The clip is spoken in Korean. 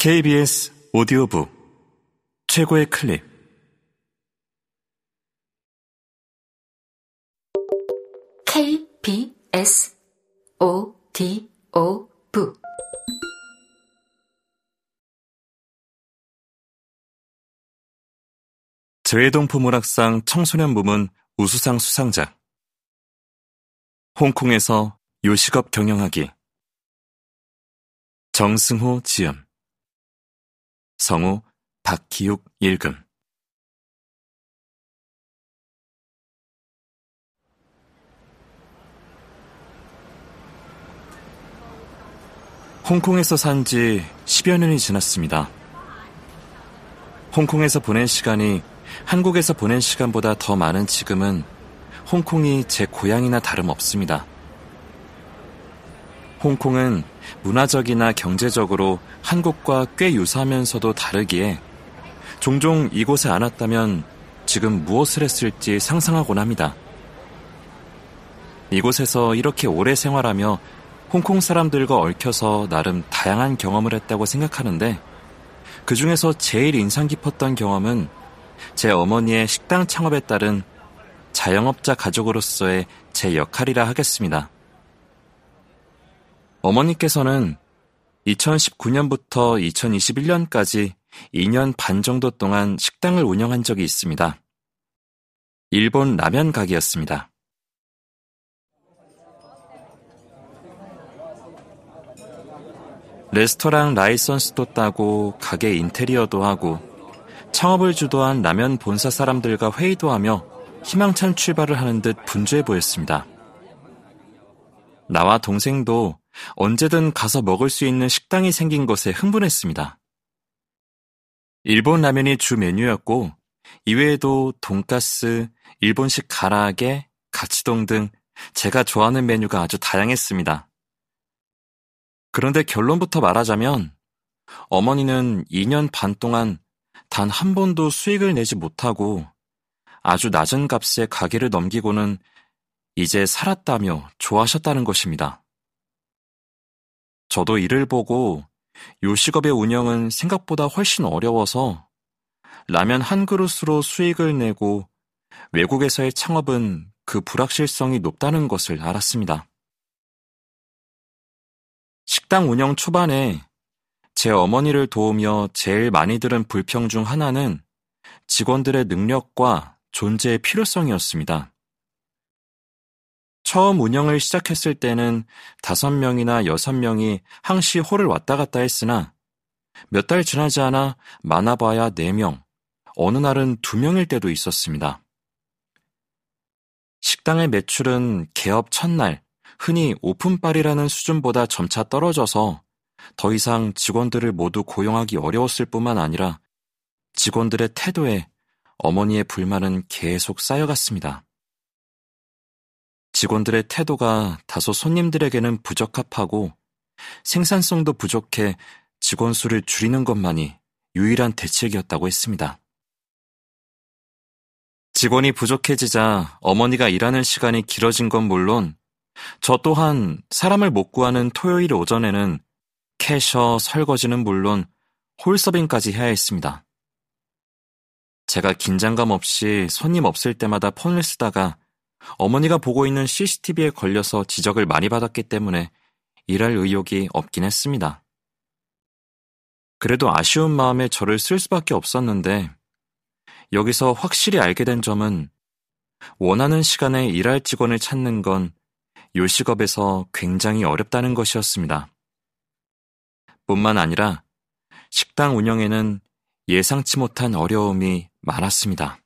KBS 오디오북 최고의 클립. KBS 오디오북. 저해동포 문학상 청소년 부문 우수상 수상자. 홍콩에서 요식업 경영하기. 정승호 지음 성우 박기욱 읽음 홍콩에서 산 지 10여 년이 지났습니다. 홍콩에서 보낸 시간이 한국에서 보낸 시간보다 더 많은 지금은 홍콩이 제 고향이나 다름없습니다. 홍콩은 문화적이나 경제적으로 한국과 꽤 유사하면서도 다르기에 종종 이곳에 안 왔다면 지금 무엇을 했을지 상상하곤 합니다. 이곳에서 이렇게 오래 생활하며 홍콩 사람들과 얽혀서 나름 다양한 경험을 했다고 생각하는데 그 중에서 제일 인상 깊었던 경험은 제 어머니의 식당 창업에 따른 자영업자 가족으로서의 제 역할이라 하겠습니다. 어머니께서는 2019년부터 2021년까지 2년 반 정도 동안 식당을 운영한 적이 있습니다. 일본 라면 가게였습니다. 레스토랑 라이선스도 따고 가게 인테리어도 하고 창업을 주도한 라면 본사 사람들과 회의도 하며 희망찬 출발을 하는 듯 분주해 보였습니다. 나와 동생도 언제든 가서 먹을 수 있는 식당이 생긴 것에 흥분했습니다. 일본 라면이 주 메뉴였고 이외에도 돈가스, 일본식 가라아게, 가치동 등 제가 좋아하는 메뉴가 아주 다양했습니다. 그런데 결론부터 말하자면 어머니는 2년 반 동안 단 한 번도 수익을 내지 못하고 아주 낮은 값에 가게를 넘기고는 이제 살았다며 좋아하셨다는 것입니다. 저도 이를 보고 요식업의 운영은 생각보다 훨씬 어려워서 라면 한 그릇으로 수익을 내고 외국에서의 창업은 그 불확실성이 높다는 것을 알았습니다. 식당 운영 초반에 제 어머니를 도우며 제일 많이 들은 불평 중 하나는 직원들의 능력과 존재의 필요성이었습니다. 처음 운영을 시작했을 때는 다섯 명이나 여섯 명이 항시 홀을 왔다 갔다 했으나 몇 달 지나지 않아 많아봐야 네 명, 어느 날은 두 명일 때도 있었습니다. 식당의 매출은 개업 첫날, 흔히 오픈빨이라는 수준보다 점차 떨어져서 더 이상 직원들을 모두 고용하기 어려웠을 뿐만 아니라 직원들의 태도에 어머니의 불만은 계속 쌓여갔습니다. 직원들의 태도가 다소 손님들에게는 부적합하고 생산성도 부족해 직원 수를 줄이는 것만이 유일한 대책이었다고 했습니다. 직원이 부족해지자 어머니가 일하는 시간이 길어진 건 물론 저 또한 사람을 못 구하는 토요일 오전에는 캐셔, 설거지는 물론 홀서빙까지 해야 했습니다. 제가 긴장감 없이 손님 없을 때마다 폰을 쓰다가 어머니가 보고 있는 CCTV에 걸려서 지적을 많이 받았기 때문에 일할 의욕이 없긴 했습니다. 그래도 아쉬운 마음에 저를 쓸 수밖에 없었는데 여기서 확실히 알게 된 점은 원하는 시간에 일할 직원을 찾는 건 요식업에서 굉장히 어렵다는 것이었습니다. 뿐만 아니라 식당 운영에는 예상치 못한 어려움이 많았습니다.